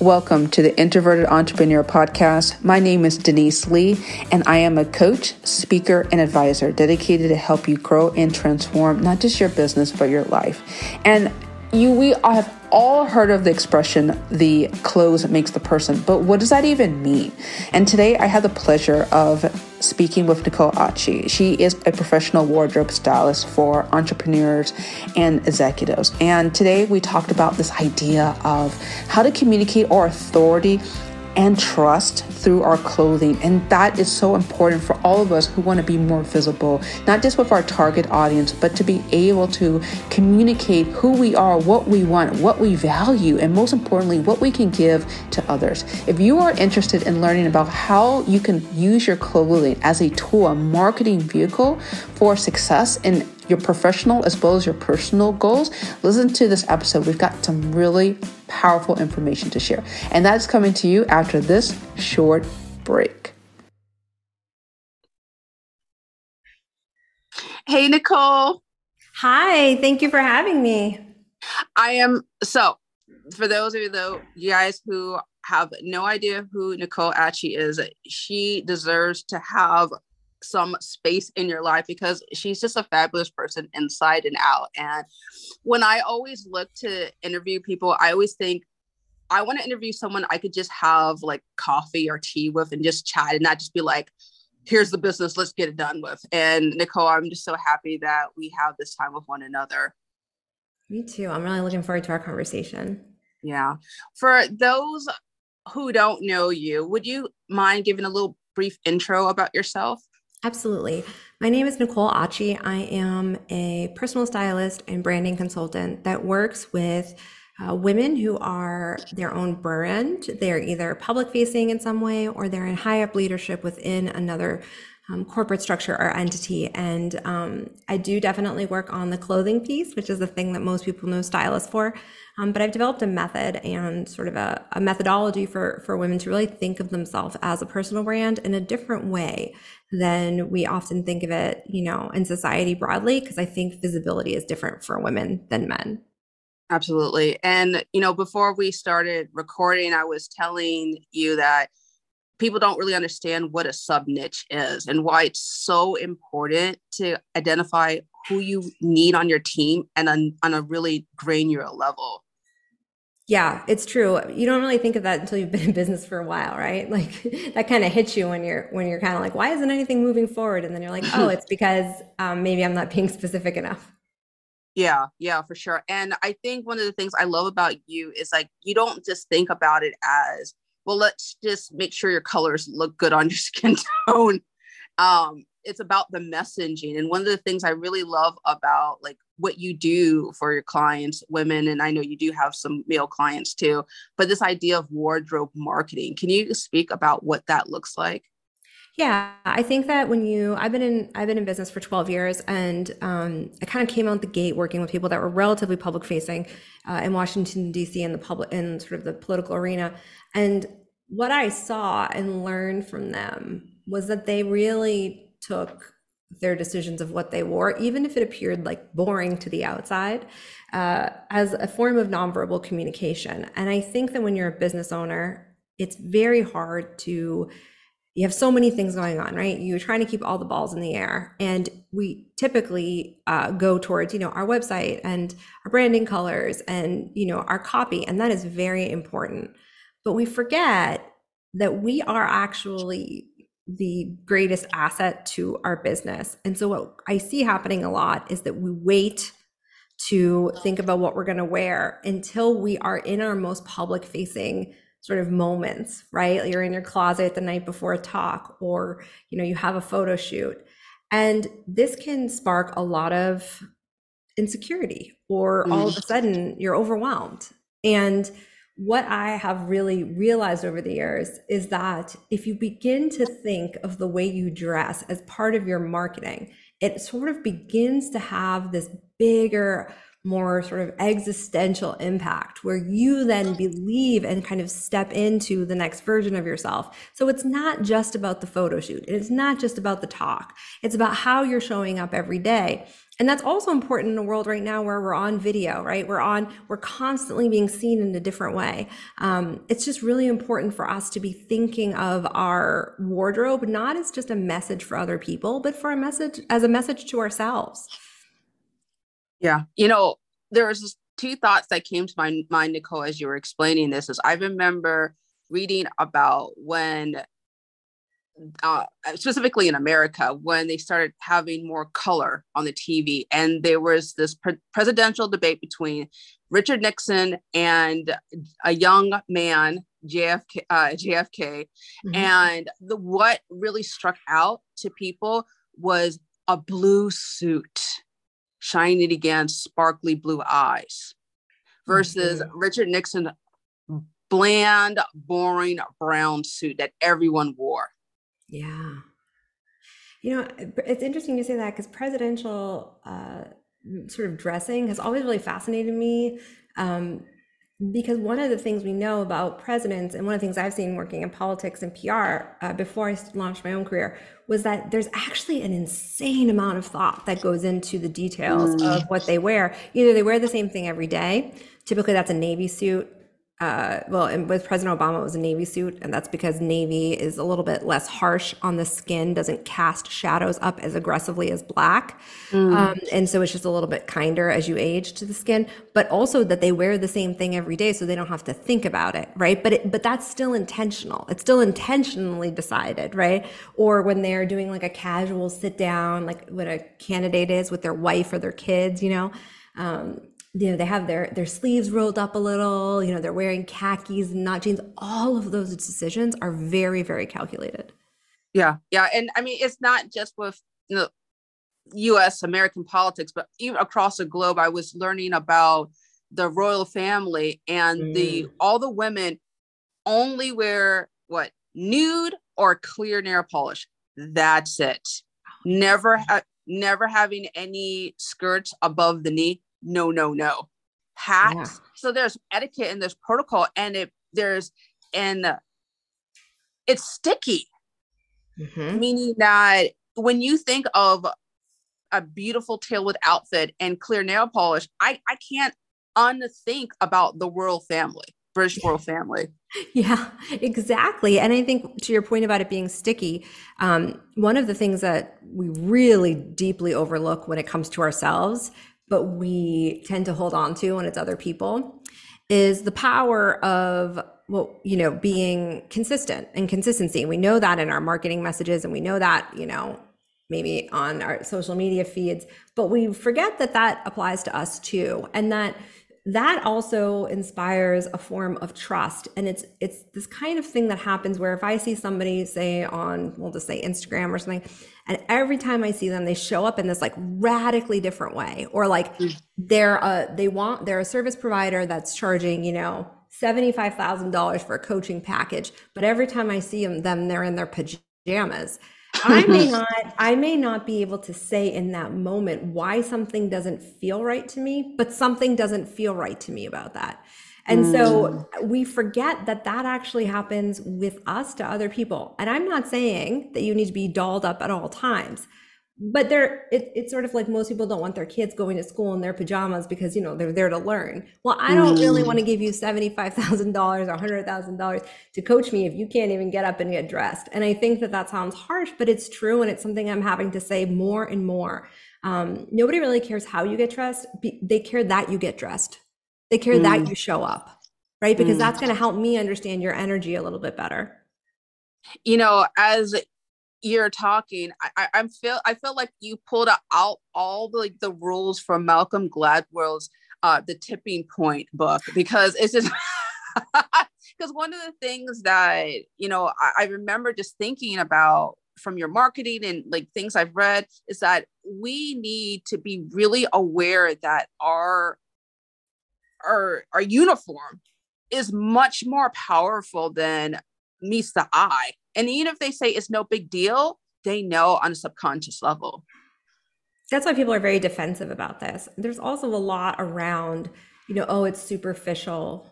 Welcome to the Introverted Entrepreneur Podcast. My name is Denise Lee, and I am a coach, speaker, and advisor dedicated to help you grow and transform not just your business, but your life. And you, we have all heard of the expression, the clothes makes the person, but what does that even mean? And today I had the pleasure of speaking with Nicole Otchy. She is a professional wardrobe stylist for entrepreneurs and executives. And today we talked about this idea of how to communicate our authority and trust through our clothing. And that is so important for all of us who want to be more visible, not just with our target audience, but to be able to communicate who we are, what we want, what we value, and most importantly, what we can give to others. If you are interested in learning about how you can use your clothing as a tool, a marketing vehicle for success in your professional as well as your personal goals, listen to this episode. We've got some really powerful information to share. And that's coming to you after this short break. Hey, Nicole. Hi, thank you for having me. I am so for those of you though, you guys who have no idea who Nicole Otchy is, she deserves to have some space in your life because she's just a fabulous person inside and out. And when I always look to interview people, I always think I want to interview someone I could just have like coffee or tea with and just chat and not just be like, here's the business, let's get it done with. And Nicole, I'm just so happy that we have this time with one another. Me too. I'm really looking forward to our conversation. Yeah. For those who don't know you, would you mind giving a little brief intro about yourself? Absolutely. My name is Nicole Otchy. I am a personal stylist and branding consultant that works with uh, women who are their own brand. They're either public facing in some way or they're in high up leadership within another um, corporate structure or entity. And um, I do definitely work on the clothing piece, which is the thing that most people know stylists for. Um, but I've developed a method and sort of a, a, methodology for, for women to really think of themselves as a personal brand in a different way than we often think of it, you know, in society broadly, because I think visibility is different for women than men. Absolutely. And, you know, before we started recording, I was telling you that people don't really understand what a sub niche is and why it's so important to identify who you need on your team and on, on a really granular level. Yeah, it's true. You don't really think of that until you've been in business for a while, right? Like that kind of hits you when you're when you're kind of like, why isn't anything moving forward? And then you're like, oh, it's because um, maybe I'm not being specific enough. Yeah, yeah, for sure. And I think one of the things I love about you is like you don't just think about it as well. Let's just make sure your colors look good on your skin tone. Um, it's about the messaging and one of the things i really love about like what you do for your clients women and i know you do have some male clients too but this idea of wardrobe marketing can you speak about what that looks like yeah, I think that when you, I've been in, I've been in business for 12 years, and um, I kind of came out the gate working with people that were relatively public facing uh, in Washington D.C. in the public, in sort of the political arena, and what I saw and learned from them was that they really took their decisions of what they wore, even if it appeared like boring to the outside, uh, as a form of nonverbal communication. And I think that when you're a business owner, it's very hard to you have so many things going on right? You're trying to keep all the balls in the air. And we typically uh, go towards you know our website and our branding colors and you know our copy and that is very important. But we forget that we are actually the greatest asset to our business. And so, what I see happening a lot is that we wait to think about what we're going to wear until we are in our most public facing sort of moments, right? You're in your closet the night before a talk, or you know, you have a photo shoot. And this can spark a lot of insecurity, or all of a mm. sudden you're overwhelmed. And what I have really realized over the years is that if you begin to think of the way you dress as part of your marketing, it sort of begins to have this bigger, more sort of existential impact where you then believe and kind of step into the next version of yourself. So it's not just about the photo shoot. It's not just about the talk. It's about how you're showing up every day. and that's also important in a world right now where we're on video right we're on we're constantly being seen in a different way um, it's just really important for us to be thinking of our wardrobe not as just a message for other people but for a message as a message to ourselves yeah you know there was two thoughts that came to my mind nicole as you were explaining this is i remember reading about when uh, specifically in America, when they started having more color on the TV. And there was this pre- presidential debate between Richard Nixon and a young man, JFK. Uh, JFK. Mm-hmm. And the, what really struck out to people was a blue suit shining against sparkly blue eyes versus mm-hmm. Richard Nixon bland, boring brown suit that everyone wore. Yeah. You know, it's interesting you say that because presidential uh, sort of dressing has always really fascinated me. Um, because one of the things we know about presidents, and one of the things I've seen working in politics and PR uh, before I launched my own career, was that there's actually an insane amount of thought that goes into the details mm. of what they wear. Either they wear the same thing every day, typically that's a navy suit uh, well, and with President Obama, it was a navy suit, and that's because navy is a little bit less harsh on the skin, doesn't cast shadows up as aggressively as black, mm. um, and so it's just a little bit kinder as you age to the skin. But also that they wear the same thing every day, so they don't have to think about it, right? But it, but that's still intentional. It's still intentionally decided, right? Or when they're doing like a casual sit down, like what a candidate is with their wife or their kids, you know. Um, you know they have their their sleeves rolled up a little you know they're wearing khakis and not jeans. All of those decisions are very very calculated. Yeah yeah. And i mean it's not just with you know us american politics but even across the globe i was learning about the royal family and mm. the all the women only wear what nude or clear nail polish. That's it. Never ha- never having any skirts above the knee no, no, no. Hats. Yeah. So there's etiquette and there's protocol, and it there's and it's sticky, mm-hmm. meaning that when you think of a beautiful tailwood outfit and clear nail polish, I I can't unthink about the royal family. British royal family. Yeah, exactly. And I think to your point about it being sticky, um, one of the things that we really deeply overlook when it comes to ourselves but we tend to hold on to when it's other people is the power of well you know being consistent and consistency. We know that in our marketing messages and we know that you know maybe on our social media feeds but we forget that that applies to us too and that that also inspires a form of trust. And it's it's this kind of thing that happens where if i see somebody say on we'll just say instagram or something and every time i see them they show up in this like radically different way. Or like mm. they're a they want they're a service provider that's charging you know $75000 for a coaching package but every time i see them them they're in their pajamas I may not I may not be able to say in that moment why something doesn't feel right to me, but something doesn't feel right to me about that. And mm. so we forget that that actually happens with us to other people. And I'm not saying that you need to be dolled up at all times but they're it, it's sort of like most people don't want their kids going to school in their pajamas because you know they're there to learn. Well i don't really mm. want to give you $75000 or $100000 to coach me if you can't even get up and get dressed. And i think that that sounds harsh but it's true and it's something i'm having to say more and more. Um, nobody really cares how you get dressed. They care that you get dressed. They care mm. that you show up right? Because mm. that's going to help me understand your energy a little bit better. You know as you're talking, I, I, am feel I feel like you pulled out all the like the rules from Malcolm Gladwell's uh the tipping point book because it's just because one of the things that you know I, I remember just thinking about from your marketing and like things I've read is that we need to be really aware that our our our uniform is much more powerful than meets the eye and even if they say it's no big deal, they know on a subconscious level. That's why people are very defensive about this. There's also a lot around, you know, oh, it's superficial.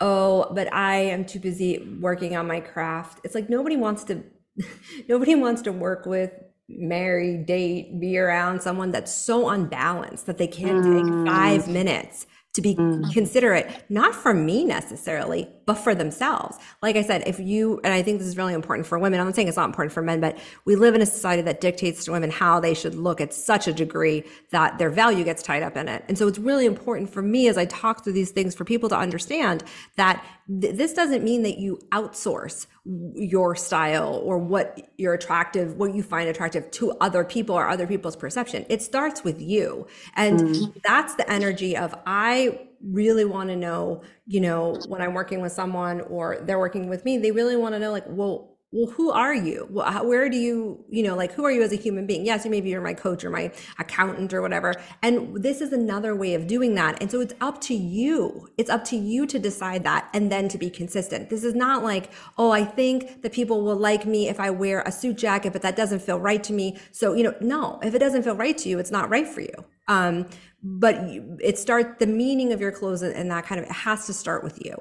Oh, but I am too busy working on my craft. It's like nobody wants to nobody wants to work with marry, date, be around someone that's so unbalanced that they can't take mm. five minutes to be mm. considerate, not for me necessarily, but for themselves. Like I said, if you, and I think this is really important for women, I'm not saying it's not important for men, but we live in a society that dictates to women how they should look at such a degree that their value gets tied up in it. And so it's really important for me as I talk through these things for people to understand that th- this doesn't mean that you outsource your style or what you're attractive, what you find attractive to other people or other people's perception. It starts with you. And mm. that's the energy of I really want to know, you know, when I'm working with someone or they're working with me, they really want to know like, well, well, who are you? Where do you, you know, like, who are you as a human being? Yes, you maybe you're my coach or my accountant or whatever. And this is another way of doing that. And so it's up to you. It's up to you to decide that and then to be consistent. This is not like, oh, I think that people will like me if I wear a suit jacket, but that doesn't feel right to me. So, you know, no, if it doesn't feel right to you, it's not right for you. Um, but it starts the meaning of your clothes and that kind of, it has to start with you.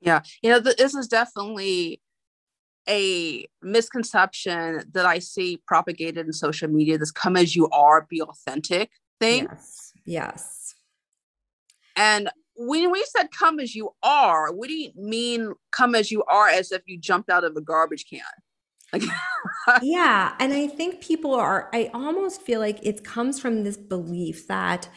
Yeah. You know, this is definitely a misconception that I see propagated in social media this come as you are, be authentic thing. Yes. Yes. And when we said come as you are, what do you mean come as you are as if you jumped out of a garbage can? Like yeah. And I think people are, I almost feel like it comes from this belief that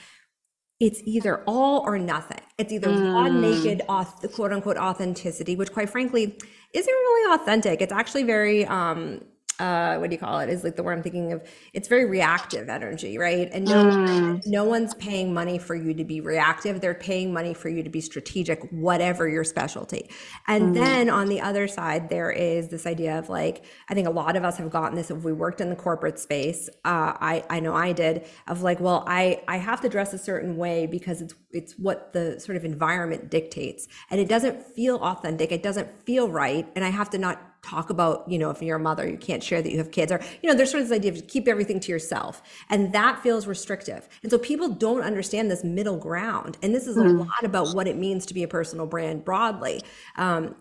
it's either all or nothing. It's either mm. raw, naked, auth- quote unquote authenticity, which quite frankly isn't really authentic. It's actually very um, uh, what do you call it? Is like the word I'm thinking of. It's very reactive energy, right? And no, mm. no one's paying money for you to be reactive. They're paying money for you to be strategic, whatever your specialty. And mm. then on the other side, there is this idea of like, I think a lot of us have gotten this if we worked in the corporate space. Uh, I I know I did of like, well, I I have to dress a certain way because it's it's what the sort of environment dictates, and it doesn't feel authentic. It doesn't feel right, and I have to not talk about, you know, if you're a mother, you can't share that you have kids, or, you know, there's sort of this idea of keep everything to yourself. And that feels restrictive. And so people don't understand this middle ground. And this is a mm. lot about what it means to be a personal brand broadly. Um,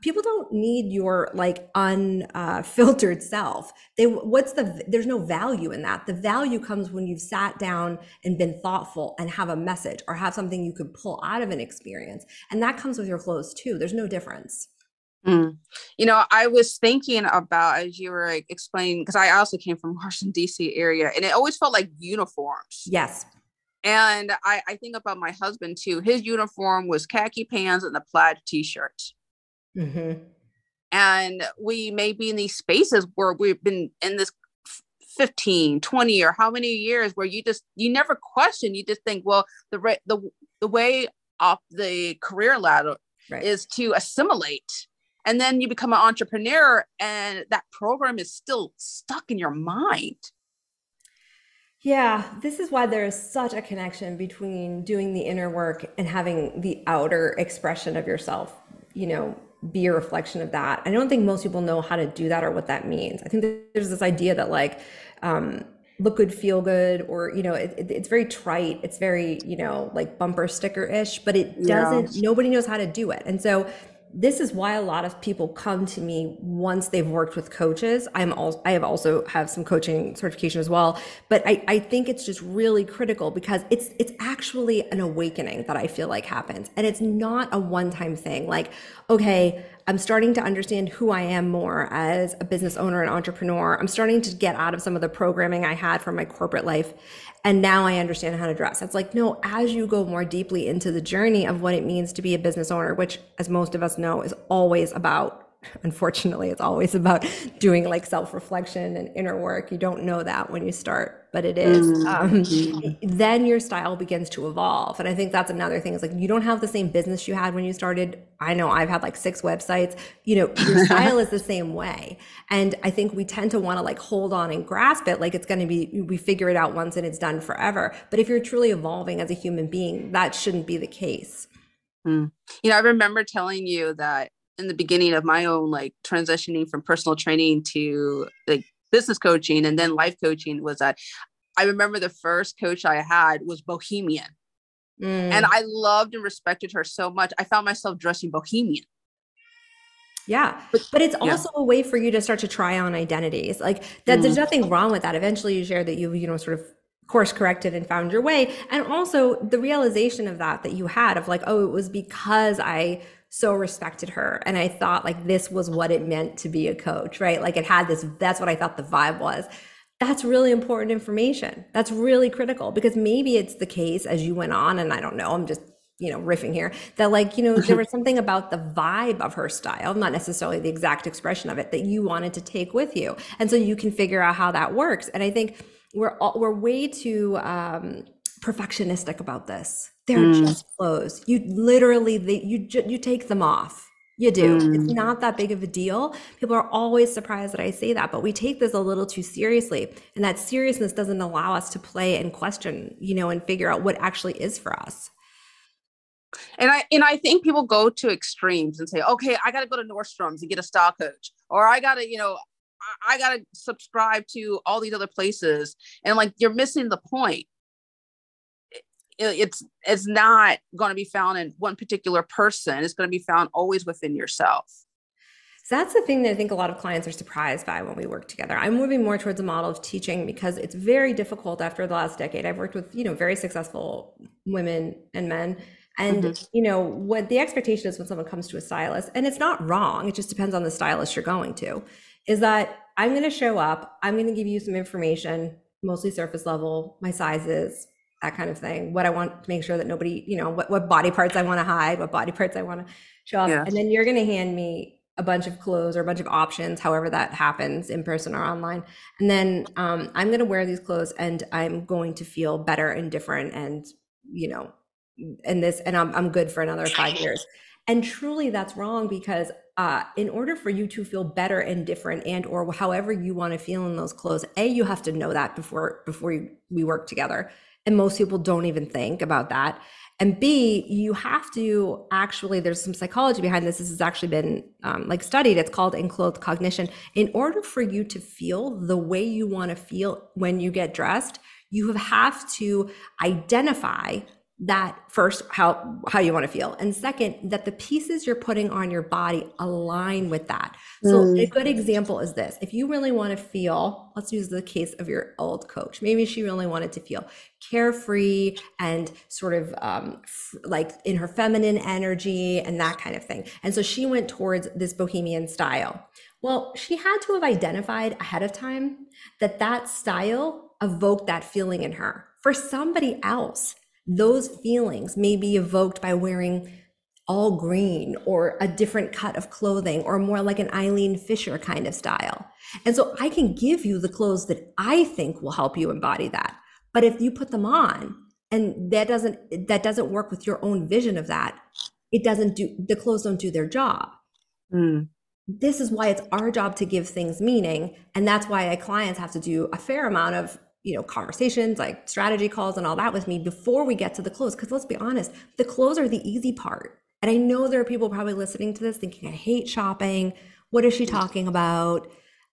people don't need your like unfiltered uh, self they what's the there's no value in that the value comes when you've sat down and been thoughtful and have a message or have something you could pull out of an experience and that comes with your clothes too there's no difference Mm. You know, I was thinking about as you were like, explaining because I also came from Washington D.C. area, and it always felt like uniforms. Yes. And I, I think about my husband too. His uniform was khaki pants and a plaid T-shirt. Mm-hmm. And we may be in these spaces where we've been in this 15, 20, or how many years where you just you never question. You just think, well, the the the way off the career ladder right. is to assimilate and then you become an entrepreneur and that program is still stuck in your mind. Yeah this is why there is such a connection between doing the inner work and having the outer expression of yourself you know be a reflection of that. I don't think most people know how to do that or what that means. I think there's this idea that like um, look good feel good or you know it, it, it's very trite it's very you know like bumper sticker ish but it doesn't yeah. nobody knows how to do it. And so this is why a lot of people come to me once they've worked with coaches. I'm also I have also have some coaching certification as well, but I, I think it's just really critical because it's it's actually an awakening that I feel like happens. And it's not a one-time thing. Like, okay, I'm starting to understand who I am more as a business owner and entrepreneur. I'm starting to get out of some of the programming I had from my corporate life. And now I understand how to dress. It's like, no, as you go more deeply into the journey of what it means to be a business owner, which, as most of us know, is always about unfortunately it's always about doing like self-reflection and inner work you don't know that when you start but it is mm-hmm. um, then your style begins to evolve and i think that's another thing is like you don't have the same business you had when you started i know i've had like six websites you know your style is the same way and i think we tend to want to like hold on and grasp it like it's going to be we figure it out once and it's done forever but if you're truly evolving as a human being that shouldn't be the case mm. you know i remember telling you that in the beginning of my own like transitioning from personal training to like business coaching and then life coaching was that I remember the first coach I had was bohemian. Mm. And I loved and respected her so much. I found myself dressing bohemian. Yeah. But, but it's also yeah. a way for you to start to try on identities. Like that mm. there's nothing wrong with that. Eventually you share that you, you know, sort of course corrected and found your way. And also the realization of that that you had of like, oh, it was because I so respected her and I thought like this was what it meant to be a coach, right? Like it had this, that's what I thought the vibe was. That's really important information. That's really critical because maybe it's the case as you went on, and I don't know, I'm just you know riffing here that like you know there was something about the vibe of her style not necessarily the exact expression of it that you wanted to take with you and so you can figure out how that works and i think we're all, we're way too um, perfectionistic about this they're mm. just clothes you literally they, you you take them off you do. Mm. It's not that big of a deal. People are always surprised that I say that, but we take this a little too seriously. And that seriousness doesn't allow us to play and question, you know, and figure out what actually is for us and I and I think people go to extremes and say, okay, I got to go to Nordstrom's and get a style coach, or I got to, you know, I, I got to subscribe to all these other places, and like you're missing the point. It, it's it's not going to be found in one particular person. It's going to be found always within yourself. So that's the thing that I think a lot of clients are surprised by when we work together. I'm moving more towards a model of teaching because it's very difficult after the last decade. I've worked with, you know, very successful women and men and mm-hmm. you know what the expectation is when someone comes to a stylist, and it's not wrong. It just depends on the stylist you're going to. Is that I'm going to show up. I'm going to give you some information, mostly surface level, my sizes, that kind of thing. What I want to make sure that nobody, you know, what what body parts I want to hide, what body parts I want to show off, yeah. and then you're going to hand me a bunch of clothes or a bunch of options, however that happens in person or online. And then um, I'm going to wear these clothes and I'm going to feel better and different and, you know, and this and I'm, I'm good for another five years and truly that's wrong because uh, in order for you to feel better and different and or however you want to feel in those clothes a you have to know that before before you, we work together and most people don't even think about that. And b you have to actually there's some psychology behind this. This has actually been um, like studied. It's called enclothed cognition. In order for you to feel the way you want to feel when you get dressed you have to identify that first how how you want to feel. And second that the pieces you're putting on your body align with that. So mm. a good example is this. If you really want to feel let's use the case of your old coach. Maybe she really wanted to feel carefree and sort of um, f- like in her feminine energy and that kind of thing. And so she went towards this bohemian style. Well she had to have identified ahead of time that that style evoked that feeling in her. For somebody else those feelings may be evoked by wearing all green or a different cut of clothing or more like an Eileen Fisher kind of style. And so I can give you the clothes that I think will help you embody that. But if you put them on and that doesn't that doesn't work with your own vision of that, it doesn't do the clothes don't do their job. Mm. This is why it's our job to give things meaning and that's why clients have to do a fair amount of you know conversations like strategy calls and all that with me before we get to the clothes. Because let's be honest the clothes are the easy part. And i know there are people probably listening to this thinking i hate shopping. What is she talking about?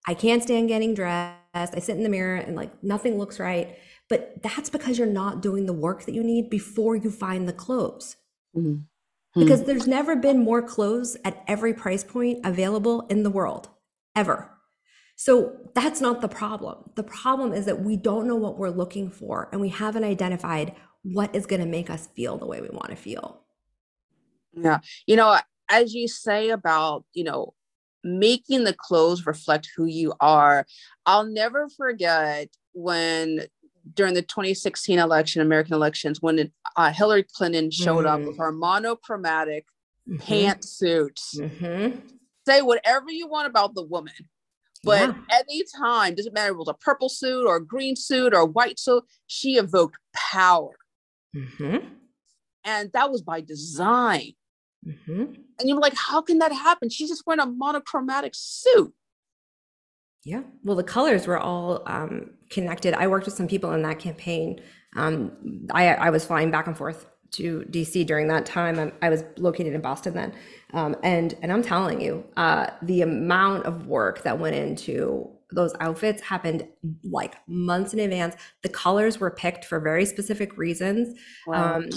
I can't stand getting dressed. I sit in the mirror and like nothing looks right. But that's because you're not doing the work that you need before you find the clothes. Mm-hmm. because there's never been more clothes at every price point available in the world. Ever so that's not the problem. The problem is that we don't know what we're looking for and we haven't identified what is going to make us feel the way we want to feel. Yeah. You know, as you say about, you know, making the clothes reflect who you are, I'll never forget when during the 2016 election, American elections, when uh, Hillary Clinton showed mm. up with mm. her monochromatic mm-hmm. pantsuit. Mm-hmm. Say whatever you want about the woman, but yeah. any time, doesn't matter if it was a purple suit or a green suit or a white suit, she evoked power. Mm-hmm. And that was by design. Mm-hmm. And you're like, how can that happen? She's just wearing a monochromatic suit. Yeah. Well, the colors were all um, connected. I worked with some people in that campaign. Um, I, I was flying back and forth to DC during that time. I, I was located in Boston then. Um, and and I'm telling you, uh, the amount of work that went into those outfits happened like months in advance. The colors were picked for very specific reasons. Wow. Um,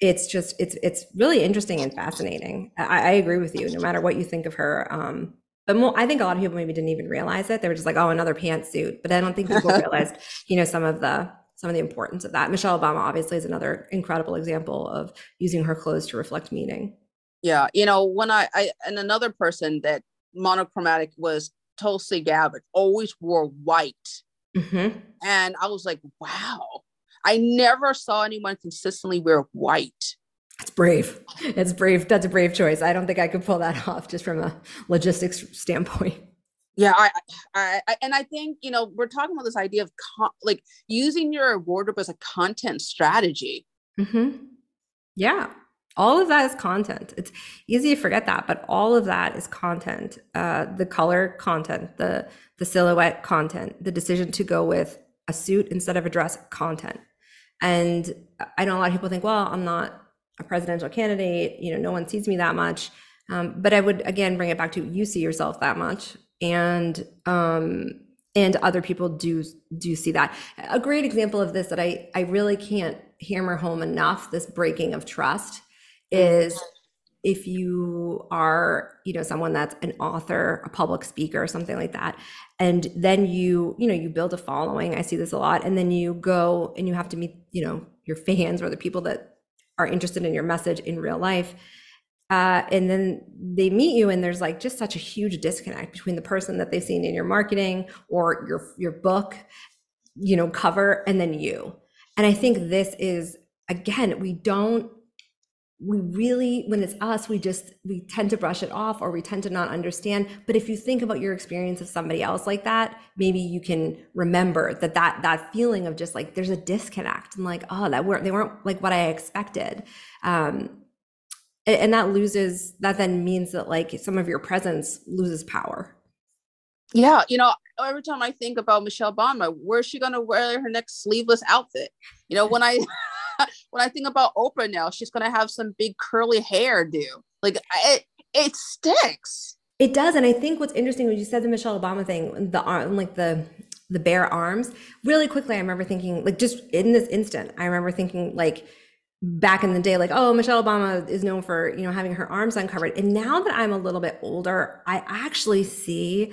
it's just it's it's really interesting and fascinating. I, I agree with you. No matter what you think of her, um, but more, I think a lot of people maybe didn't even realize it. They were just like, "Oh, another pantsuit." But I don't think people realized, you know, some of the some of the importance of that. Michelle Obama obviously is another incredible example of using her clothes to reflect meaning. Yeah, you know, when I, I and another person that monochromatic was Tulsi Gabbard, always wore white, mm-hmm. and I was like, wow, I never saw anyone consistently wear white. It's brave. It's brave. That's a brave choice. I don't think I could pull that off just from a logistics standpoint. Yeah, I, I, I, and I think you know we're talking about this idea of con- like using your wardrobe as a content strategy. Mm-hmm. Yeah, all of that is content. It's easy to forget that, but all of that is content. Uh, the color content, the the silhouette content, the decision to go with a suit instead of a dress content. And I know a lot of people think, well, I'm not a presidential candidate. You know, no one sees me that much. Um, but I would again bring it back to you see yourself that much, and um, and other people do do see that. A great example of this that I I really can't hammer home enough this breaking of trust is if you are you know someone that's an author a public speaker or something like that and then you you know you build a following i see this a lot and then you go and you have to meet you know your fans or the people that are interested in your message in real life uh, and then they meet you and there's like just such a huge disconnect between the person that they've seen in your marketing or your your book you know cover and then you. And i think this is again we don't we really when it's us we just we tend to brush it off or we tend to not understand. But if you think about your experience of somebody else like that maybe you can remember that that that feeling of just like there's a disconnect and like oh that weren't they weren't like what i expected. Um and, and that loses that then means that like some of your presence loses power yeah you know every time i think about michelle obama where's she going to wear her next sleeveless outfit you know when i when I think about Oprah now, she's gonna have some big curly hair do. Like it, it sticks. It does, and I think what's interesting when you said the Michelle Obama thing, the arm, like the the bare arms. Really quickly, I remember thinking, like, just in this instant, I remember thinking, like, back in the day, like, oh, Michelle Obama is known for you know having her arms uncovered, and now that I'm a little bit older, I actually see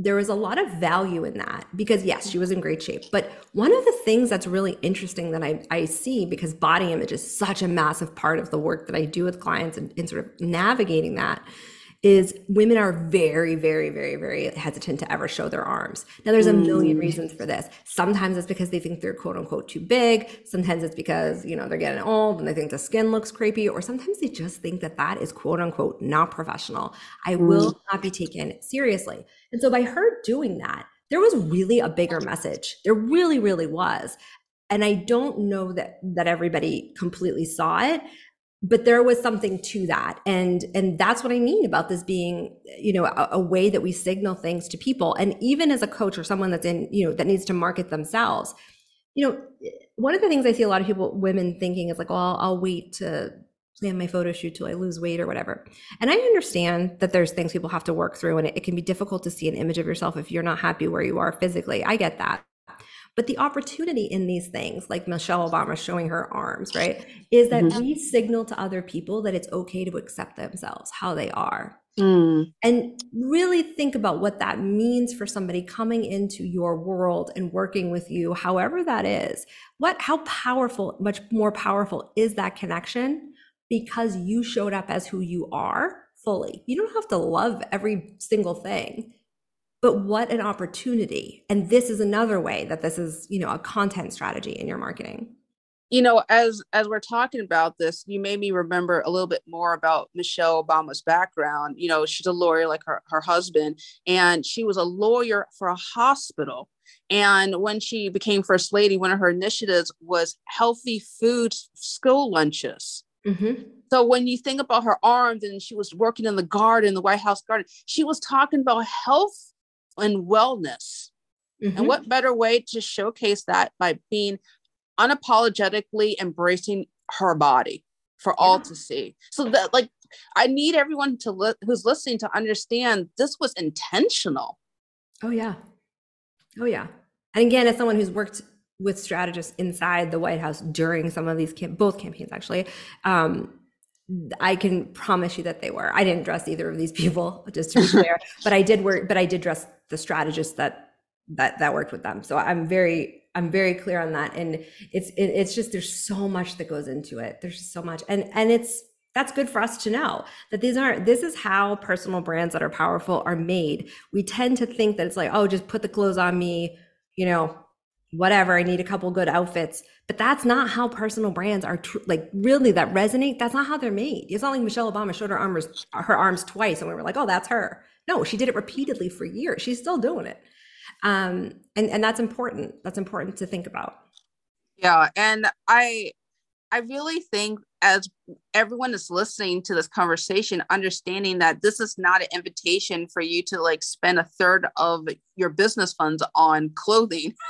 there was a lot of value in that because yes she was in great shape. But one of the things that's really interesting that i, I see because body image is such a massive part of the work that i do with clients and, and sort of navigating that is women are very, very, very, very hesitant to ever show their arms. Now, there's a million mm. reasons for this. Sometimes it's because they think they're quote unquote too big. Sometimes it's because, you know, they're getting old and they think the skin looks creepy. Or sometimes they just think that that is quote unquote not professional. I mm. will not be taken seriously. And so by her doing that, there was really a bigger message. There really, really was. And I don't know that that everybody completely saw it but there was something to that. And and that's what i mean about this being you know a, a, way that we signal things to people. And even as a coach or someone that's in you know that needs to market themselves you know one of the things i see a lot of people women thinking is like well i'll, I'll wait to plan my photo shoot till i lose weight or whatever. And i understand that there's things people have to work through and it, it can be difficult to see an image of yourself if you're not happy where you are physically. I get that but the opportunity in these things, like Michelle Obama showing her arms, right, is that mm-hmm. we signal to other people that it's okay to accept themselves how they are. Mm. And really think about what that means for somebody coming into your world and working with you, however that is. What, how powerful, much more powerful is that connection because you showed up as who you are fully. You don't have to love every single thing but what an opportunity. And this is another way that this is you know a content strategy in your marketing. You know as as we're talking about this you made me remember a little bit more about michelle obama's background. You know she's a lawyer like her, her husband and she was a lawyer for a hospital. And when she became first lady one of her initiatives was healthy food school lunches. Mm-hmm. so when you think about her arms and she was working in the garden the white house garden she was talking about health and wellness. Mm-hmm. And what better way to showcase that by being unapologetically embracing her body for yeah. all to see. So that like I need everyone to li- who's listening to understand this was intentional. Oh yeah. Oh yeah. And again, as someone who's worked with strategists inside the White House during some of these cam- both campaigns actually. Um, I can promise you that they were. I didn't dress either of these people, just to be clear, but I did work. But I did dress the strategists that that that worked with them. So I'm very I'm very clear on that. And it's it, it's just there's so much that goes into it. There's so much, and and it's that's good for us to know that these aren't this is how personal brands that are powerful are made. We tend to think that it's like oh just put the clothes on me, you know, whatever. I need a couple good outfits but that's not how personal brands are tr- like really that resonate. That's not how they're made. It's not like Michelle Obama showed her arms her arms twice and we were like, oh, that's her. No, she did it repeatedly for years. She's still doing it. Um, and, and that's important. That's important to think about. Yeah. And I I really think as everyone is listening to this conversation, understanding that this is not an invitation for you to like spend a third of your business funds on clothing.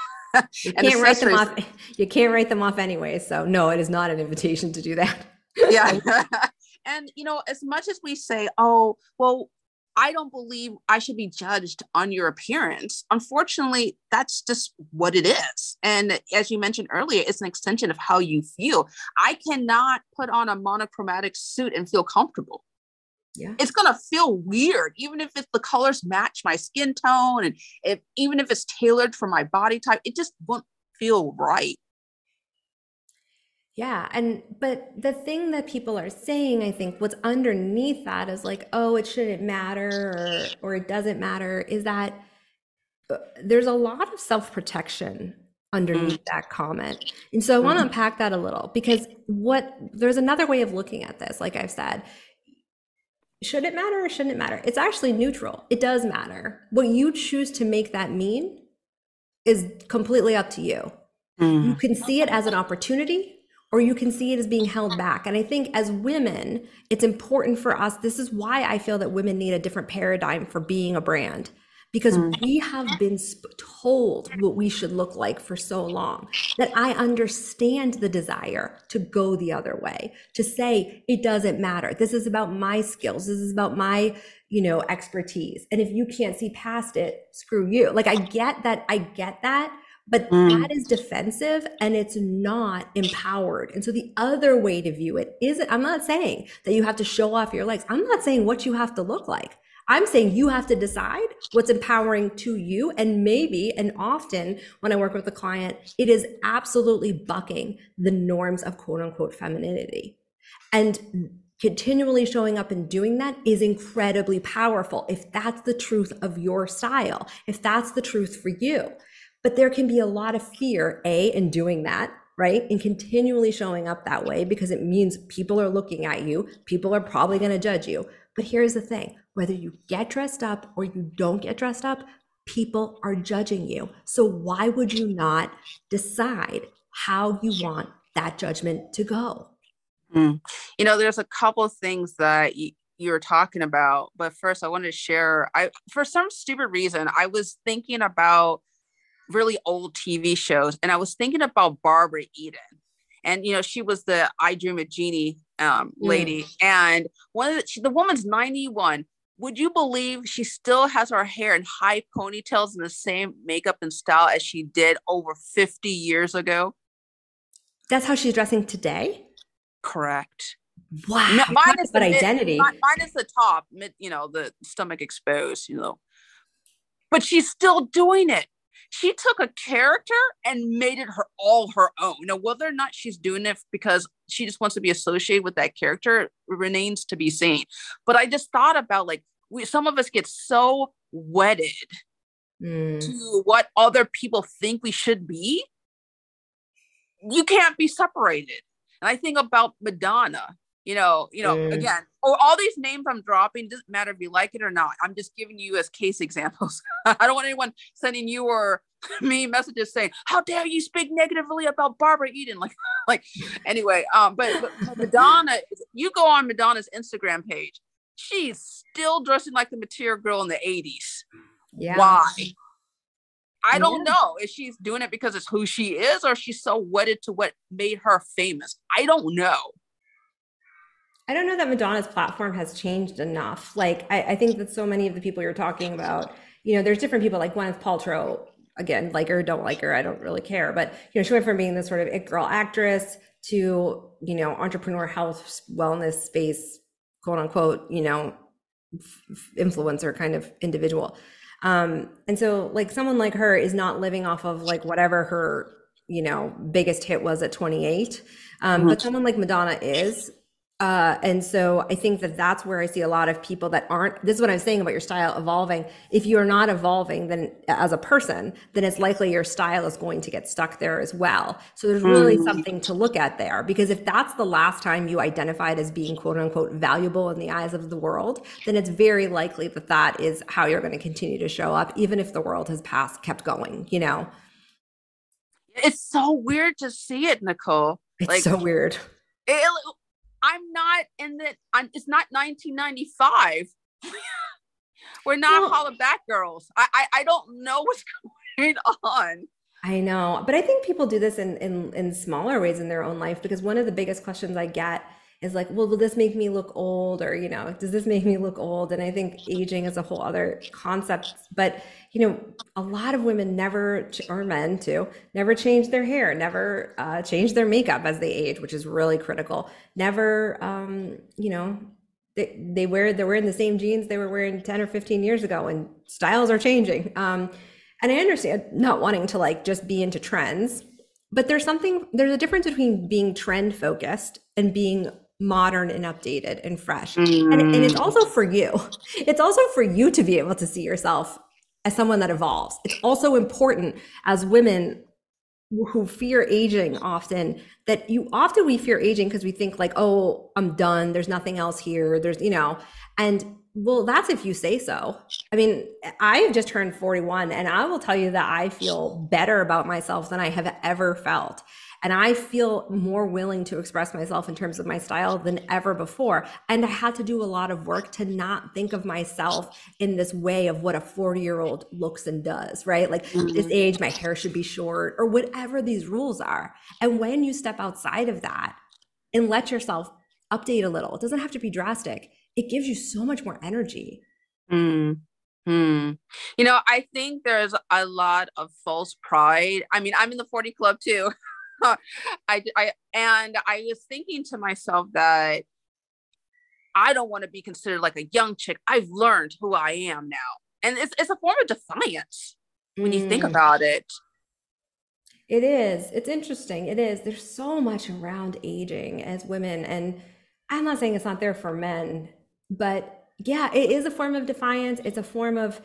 You can't write them off. You can't write them off anyway. So no, it is not an invitation to do that. yeah. and you know, as much as we say, oh, well, I don't believe I should be judged on your appearance. Unfortunately, that's just what it is. And as you mentioned earlier, it's an extension of how you feel. I cannot put on a monochromatic suit and feel comfortable yeah. it's gonna feel weird, even if it's the colors match my skin tone, and if even if it's tailored for my body type, it just won't feel right. Yeah, and but the thing that people are saying, I think, what's underneath that is like, oh, it shouldn't matter or or it doesn't matter, is that uh, there's a lot of self protection underneath mm. that comment. And so I want to mm-hmm. unpack that a little because what there's another way of looking at this, like I've said, should it matter or shouldn't it matter? It's actually neutral. It does matter. What you choose to make that mean is completely up to you. Mm. You can see it as an opportunity or you can see it as being held back. And I think as women, it's important for us. This is why I feel that women need a different paradigm for being a brand because mm. we have been told what we should look like for so long that I understand the desire to go the other way, to say it doesn't matter. This is about my skills. This is about my, you know, expertise. And if you can't see past it, screw you. Like I get that. I get that. But mm. that is defensive and it's not empowered. And so the other way to view it is I'm not saying that you have to show off your legs. I'm not saying what you have to look like. I'm saying you have to decide what's empowering to you. And maybe, and often when I work with a client, it is absolutely bucking the norms of quote unquote femininity. And continually showing up and doing that is incredibly powerful if that's the truth of your style, if that's the truth for you. But there can be a lot of fear, A, in doing that, right? And continually showing up that way because it means people are looking at you, people are probably going to judge you. But here's the thing whether you get dressed up or you don't get dressed up, people are judging you. So why would you not decide how you want that judgment to go? Mm. You know, there's a couple of things that you, you were talking about, but first I wanted to share. I for some stupid reason I was thinking about really old TV shows, and I was thinking about Barbara Eden and you know she was the I Dream of Jeannie um, lady, mm. and one of the, she, the woman's ninety one would you believe she still has her hair in high ponytails and the same makeup and style as she did over 50 years ago? That's how she's dressing today? Correct. Wow. No, minus the identity. Mid, minus the top, mid, you know, the stomach exposed, you know. But she's still doing it. She took a character and made it her all her own. Now, whether or not she's doing it because she just wants to be associated with that character remains to be seen. But I just thought about like we some of us get so wedded mm. to what other people think we should be. You can't be separated. And I think about Madonna you know, you know, mm. again, or all these names I'm dropping doesn't matter if you like it or not. I'm just giving you as case examples. I don't want anyone sending you or me messages saying, "How dare you speak negatively about Barbara Eden?" Like, like anyway. Um, but, but Madonna, you go on Madonna's Instagram page, she's still dressing like the Material Girl in the '80s. Yeah. Why? I don't know if she's doing it because it's who she is or she's so wedded to what made her famous. I don't know. I don't know that Madonna's platform has changed enough. Like, I, I, think that so many of the people you're talking about, you know, there's different people like Gwyneth Paltrow again, like her, don't like her, I don't really care. But you know, she went from being this sort of it girl actress to you know entrepreneur, health, wellness space, quote unquote, you know, f- influencer kind of individual. Um, and so like someone like her is not living off of like whatever her you know biggest hit was at 28 um, mm-hmm. but someone like madonna is uh, and so I think that that's where I see a lot of people that aren't. This is what I'm saying about your style evolving. If you're not evolving, then as a person, then it's likely your style is going to get stuck there as well. So there's really mm. something to look at there because if that's the last time you identified as being quote unquote valuable in the eyes of the world, then it's very likely that that is how you're going to continue to show up, even if the world has passed, kept going. You know, it's so weird to see it, Nicole. It's like, so weird. It, I'm not in the. I'm, it's not 1995. We're not well, Hollaback Girls. I, I I don't know what's going on. I know, but I think people do this in in in smaller ways in their own life because one of the biggest questions I get is like, well, will this make me look old? Or, you know, does this make me look old? And I think aging is a whole other concept. But, you know, a lot of women never, or men too, never change their hair, never uh, change their makeup as they age, which is really critical. Never, um, you know, they, they wear, they're wearing the same jeans they were wearing 10 or 15 years ago and styles are changing. Um, and I understand not wanting to like just be into trends, but there's something, there's a difference between being trend focused and being modern and updated and fresh. Mm. And, and it's mm. also for you. It's also for you to be able to see yourself as someone that evolves. It's also important as women who fear aging often that you often we fear aging because we think like oh i'm done. There's nothing else here. There's you know? And well that's if you say so. I mean i have just turned 41 and i will tell you that i feel better about myself than i have ever felt and I feel more willing to express myself in terms of my style than ever before. And I had to do a lot of work to not think of myself in this way of what a 40 year old looks and does, right? Like mm-hmm. this age, my hair should be short or whatever these rules are. And when you step outside of that and let yourself update a little, it doesn't have to be drastic. It gives you so much more energy. Mm. Hmm. You know, I think there's a lot of false pride. I mean, I'm in the 40 club too. I, I, and I was thinking to myself that I don't want to be considered like a young chick. I've learned who I am now. And it's, it's a form of defiance when you think mm. about it. It is. It's interesting. It is. There's so much around aging as women. And I'm not saying it's not there for men, but yeah, it is a form of defiance. It's a form of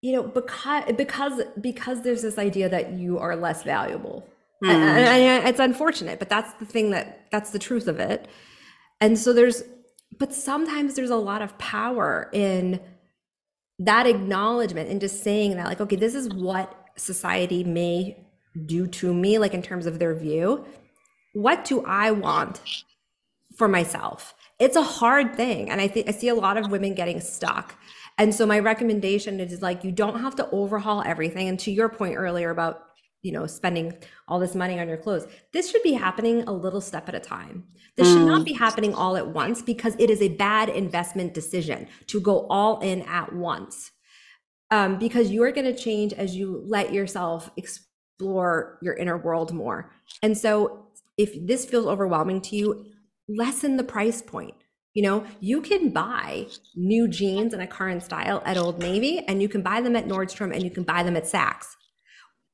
you know because because because there's this idea that you are less valuable. Mm. and, and, it's unfortunate but that's the thing that that's the truth of it. And so there's but sometimes there's a lot of power in that acknowledgement and just saying that like okay this is what society may do to me like in terms of their view. What do i want for myself? It's a hard thing and i think i see a lot of women getting stuck and so my recommendation is like you don't have to overhaul everything. And to your point earlier about you know spending all this money on your clothes this should be happening a little step at a time this mm. should not be mm. happening all at once because it is a bad investment decision to go all in at once um, because you are going to change as you let yourself explore your inner world more and so if this feels overwhelming to you lessen the price point you know, you can buy new jeans in a current style at Old Navy and you can buy them at Nordstrom and you can buy them at Saks.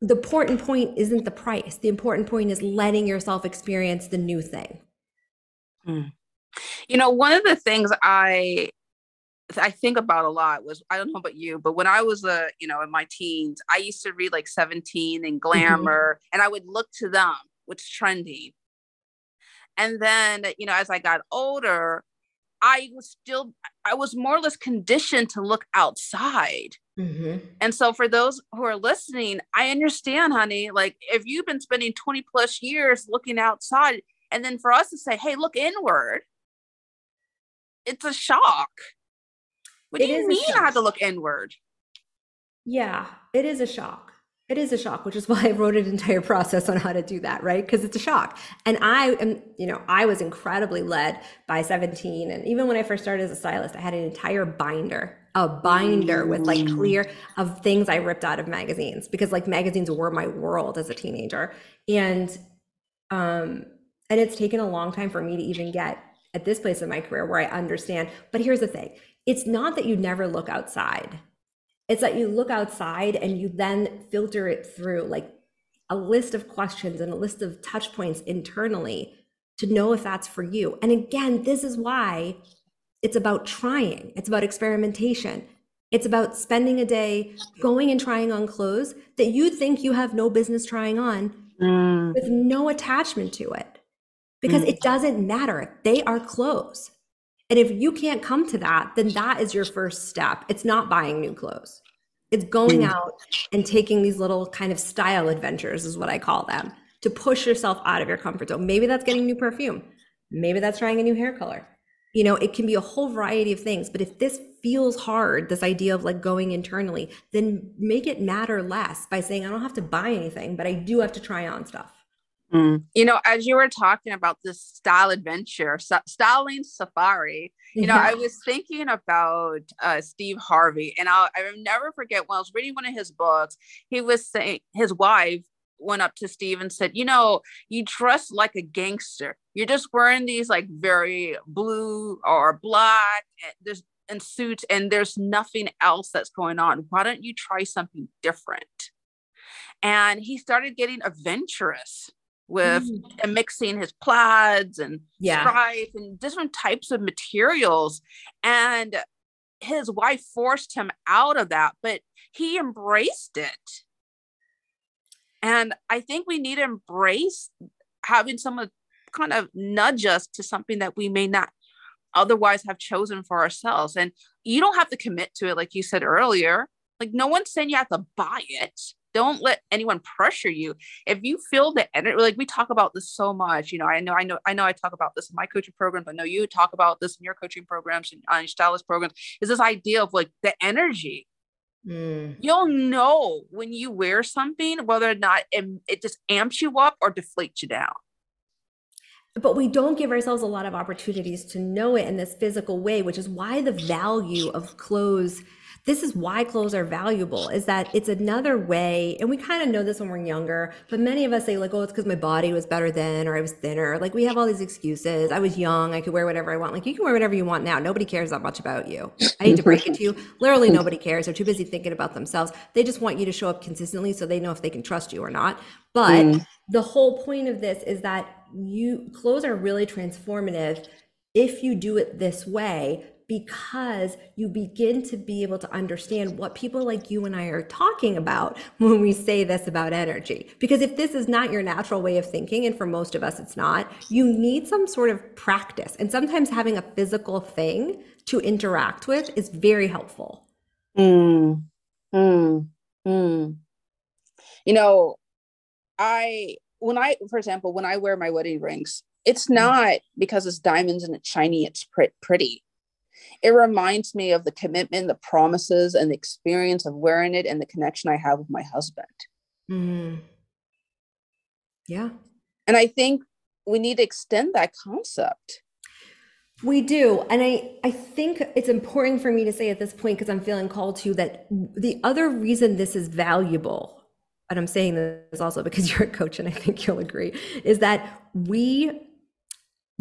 The important point isn't the price. The important point is letting yourself experience the new thing. Mm. You know, one of the things I I think about a lot was I don't know about you, but when I was a uh, you know in my teens, I used to read like 17 and mm-hmm. Glamour, mm-hmm. and I would look to them, what's trendy. And then you know, as I got older, I was still, I was more or less conditioned to look outside. Mm-hmm. And so, for those who are listening, I understand, honey. Like, if you've been spending 20 plus years looking outside, and then for us to say, hey, look inward, it's a shock. What it do you mean I have to look inward? Yeah, it is a shock. It is a shock, which is why I wrote an entire process on how to do that, right? Because it's a shock. And I am, you know, I was incredibly led by 17. And even when I first started as a stylist, I had an entire binder, a binder with like mm. clear of things I ripped out of magazines because like magazines were my world as a teenager. And um, and it's taken a long time for me to even get at this place in my career where I understand. But here's the thing it's not that you never look outside it's that you look outside and you then filter it through like a list of questions and a list of touch points internally to know if that's for you. And again, this is why it's about trying, it's about experimentation. It's about spending a day going and trying on clothes that you think you have no business trying on mm. with no attachment to it because mm. it doesn't matter. They are clothes. And if you can't come to that, then that is your first step. It's not buying new clothes. It's going out and taking these little kind of style adventures, is what I call them, to push yourself out of your comfort zone. Maybe that's getting new perfume. Maybe that's trying a new hair color. You know, it can be a whole variety of things. But if this feels hard, this idea of like going internally, then make it matter less by saying, I don't have to buy anything, but I do have to try on stuff. Mm. You know, as you were talking about this style adventure, styling safari, you know, I was thinking about uh, Steve Harvey, and I'll, I'll never forget when I was reading one of his books, he was saying his wife went up to Steve and said, You know, you dress like a gangster. You're just wearing these like very blue or black and there's and suits, and there's nothing else that's going on. Why don't you try something different? And he started getting adventurous with mm. and mixing his plaids and yeah. stripe and different types of materials. And his wife forced him out of that, but he embraced it. And I think we need to embrace having someone kind of nudge us to something that we may not otherwise have chosen for ourselves. And you don't have to commit to it, like you said earlier. Like, no one's saying you have to buy it don't let anyone pressure you. If you feel the energy like we talk about this so much you know i know i know i know i talk about this in my coaching programs i know you talk about this in your coaching programs and on your stylist programs is this idea of like the energy. Mm. you'll know when you wear something whether or not it, it just amps you up or deflates you down. But we don't give ourselves a lot of opportunities to know it in this physical way which is why the value of clothes this is why clothes are valuable is that it's another way and we kind of know this when we're younger but many of us say like oh it's because my body was better then or i was thinner. Like we have all these excuses. I was young i could wear whatever i want. Like you can wear whatever you want now. Nobody cares that much about you. I hate to break it to you. Literally nobody cares. They're too busy thinking about themselves. They just want you to show up consistently so they know if they can trust you or not. But mm. the whole point of this is that you clothes are really transformative if you do it this way because you begin to be able to understand what people like you and I are talking about when we say this about energy. Because if this is not your natural way of thinking, and for most of us it's not, you need some sort of practice. And sometimes having a physical thing to interact with is very helpful. Hmm. Hmm. Hmm. You know, I, when I, for example, when I wear my wedding rings, it's mm. not because it's diamonds and it's shiny, it's pretty it reminds me of the commitment, the promises, and the experience of wearing it and the connection I have with my husband. Mm. Yeah. And I think we need to extend that concept. We do. And I, I think it's important for me to say at this point, because I'm feeling called to, that the other reason this is valuable, and I'm saying this also because you're a coach and I think you'll agree, is that we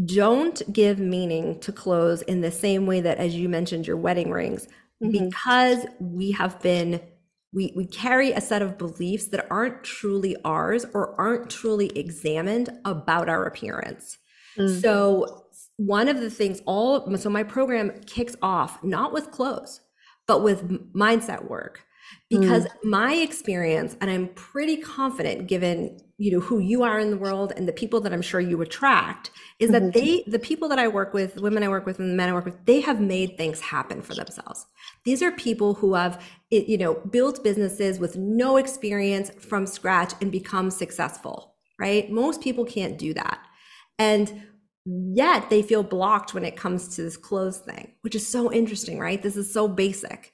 don't give meaning to clothes in the same way that as you mentioned your wedding rings mm-hmm. because we have been we we carry a set of beliefs that aren't truly ours or aren't truly examined about our appearance mm. so one of the things all so my program kicks off not with clothes but with mindset work because mm. my experience and i'm pretty confident given you know who you are in the world and the people that i'm sure you attract is that mm-hmm. they the people that i work with women i work with and the men i work with they have made things happen for themselves. These are people who have you know built businesses with no experience from scratch and become successful right? Most people can't do that. And yet they feel blocked when it comes to this clothes thing which is so interesting right? This is so basic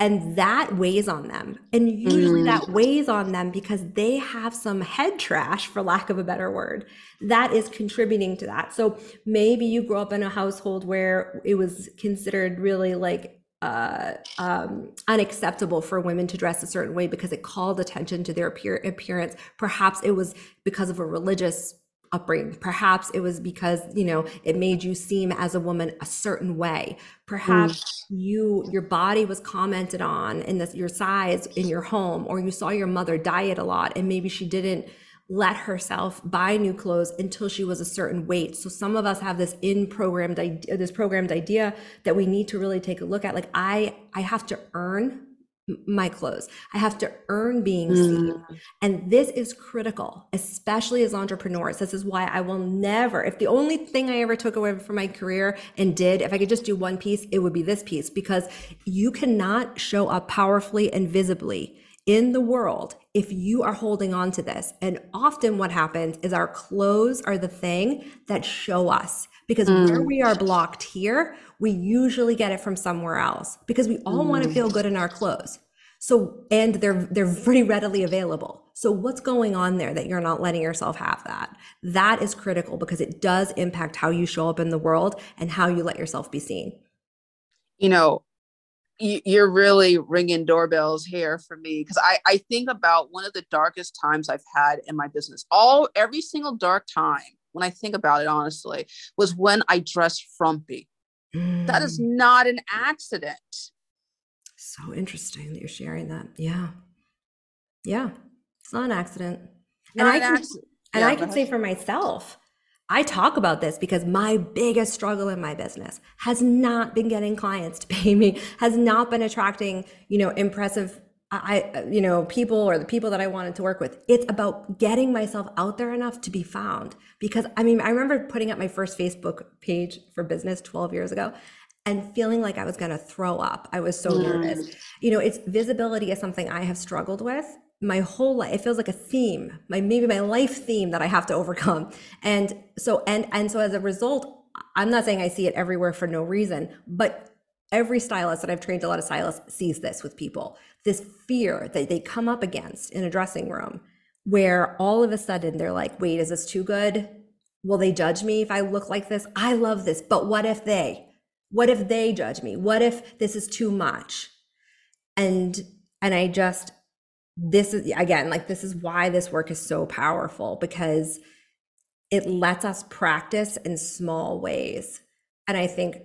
and that weighs on them. And usually mm. that weighs on them because they have some head trash for lack of a better word that is contributing to that. So maybe you grew up in a household where it was considered really like uh, um, unacceptable for women to dress a certain way because it called attention to their appear- appearance. Perhaps it was because of a religious upbringing. Perhaps it was because, you know, it made you seem as a woman a certain way. Perhaps mm. you your body was commented on in this your size in your home or you saw your mother diet a lot and maybe she didn't let herself buy new clothes until she was a certain weight. So some of us have this in programmed idea, this programmed idea that we need to really take a look at. Like I, I have to earn my clothes. I have to earn being mm. seen. And this is critical, especially as entrepreneurs. This is why I will never, if the only thing I ever took away from my career and did, if I could just do one piece, it would be this piece because you cannot show up powerfully and visibly in the world if you are holding on to this. And often what happens is our clothes are the thing that show us because mm. where we are blocked here, we usually get it from somewhere else because we all mm. want to feel good in our clothes. So, and they're they're pretty readily available. So, what's going on there that you're not letting yourself have that? That is critical because it does impact how you show up in the world and how you let yourself be seen. You know, you're really ringing doorbells here for me because I, I think about one of the darkest times I've had in my business. All every single dark time when I think about it honestly was when I dressed frumpy. Mm. That is mm. not an accident. So interesting that you're sharing that. Yeah. Yeah. It's not an accident. Not and I can, accident. and yeah, I can say for myself, I talk about this because my biggest struggle in my business has not been getting clients to pay me, has not been attracting, you know, impressive I, you know, people or the people that I wanted to work with. It's about getting myself out there enough to be found. Because I mean, I remember putting up my first Facebook page for business 12 years ago and feeling like I was going to throw up. I was so mm. nervous. You know, it's visibility is something I have struggled with my whole life. It feels like a theme, my maybe my life theme that I have to overcome. And so and and so as a result, I'm not saying I see it everywhere for no reason, but every stylist that I've trained a lot of stylists sees this with people. This fear that they come up against in a dressing room where all of a sudden they're like, "Wait, is this too good? Will they judge me if I look like this? I love this, but what if they? What if they judge me? What if this is too much?" And and I just this is again like this is why this work is so powerful because it lets us practice in small ways and i think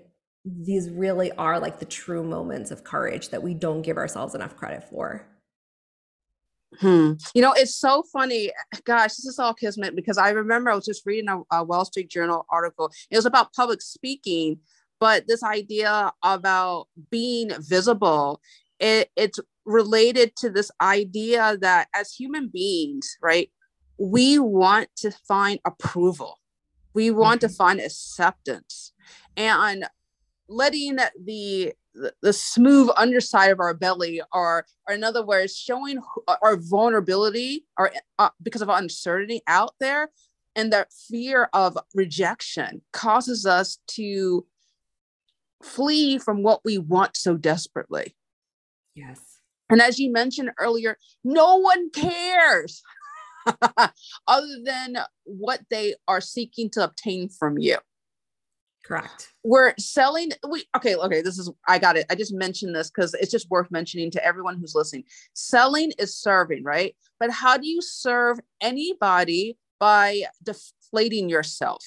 these really are like the true moments of courage that we don't give ourselves enough credit for Hmm. You know, it's so funny. Gosh, this is all kismet because I remember I was just reading a, a, Wall Street Journal article. It was about public speaking, but this idea about being visible, it, it's related to this idea that as human beings, right, we want to find approval, we want mm-hmm. to find acceptance, and letting the the smooth underside of our belly or, or in other words showing our vulnerability or uh, because of uncertainty out there and that fear of rejection causes us to flee from what we want so desperately yes and as you mentioned earlier, no one cares other than what they are seeking to obtain from you. Correct. We're selling we okay, okay, this is I got it. I just mentioned this cuz it's just worth mentioning to everyone who's listening. Selling is serving, right? But how do you serve anybody by deflating yourself?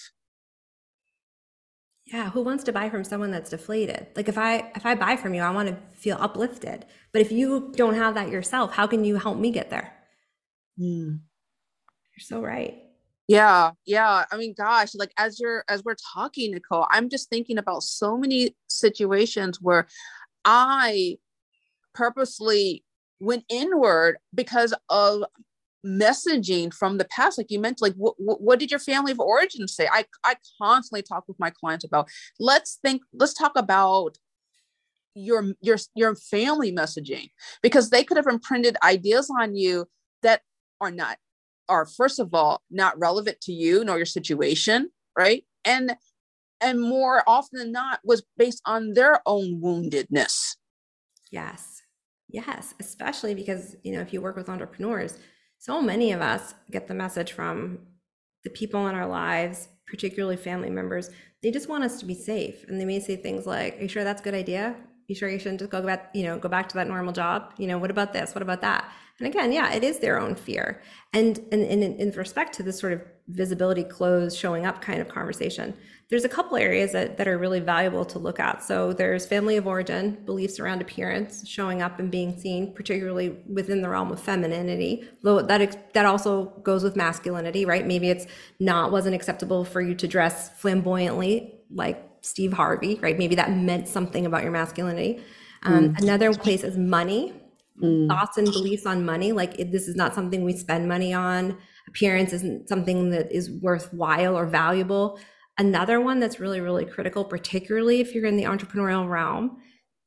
yeah who wants to buy from someone that's deflated like if i if i buy from you i want to feel uplifted but if you don't have that yourself how can you help me get there mm. you're so right yeah yeah i mean gosh like as you're as we're talking nicole i'm just thinking about so many situations where i purposely went inward because of messaging from the past like you meant like what, what did your family of origin say? I i constantly talk with my clients about let's think let's talk about your your your family messaging because they could have imprinted ideas on you that are not are first of all not relevant to you nor your situation right and and more often than not was based on their own woundedness yes Yes, especially because, you know, if you work with entrepreneurs, so many of us get the message from the people in our lives, particularly family members, they just want us to be safe. And they may say things like, Are you sure that's a good idea? You sure you shouldn't just go back, you know, go back to that normal job? You know, what about this? What about that? And again, yeah, it is their own fear. And, and, in, respect to this sort of visibility close showing up kind of conversation, there's a couple areas that, that are really valuable to look at. So there's family of origin, beliefs around appearance, showing up and being seen, particularly within the realm of femininity. Though that that also goes with masculinity, right? Maybe it's not wasn't acceptable for you to dress flamboyantly like Steve Harvey, right? Maybe that meant something about your masculinity. Um, mm. Another place is money mm. thoughts and beliefs on money. Like it, this is not something we spend money on. Appearance isn't something that is worthwhile or valuable. Another one that's really, really critical, particularly if you're in the entrepreneurial realm,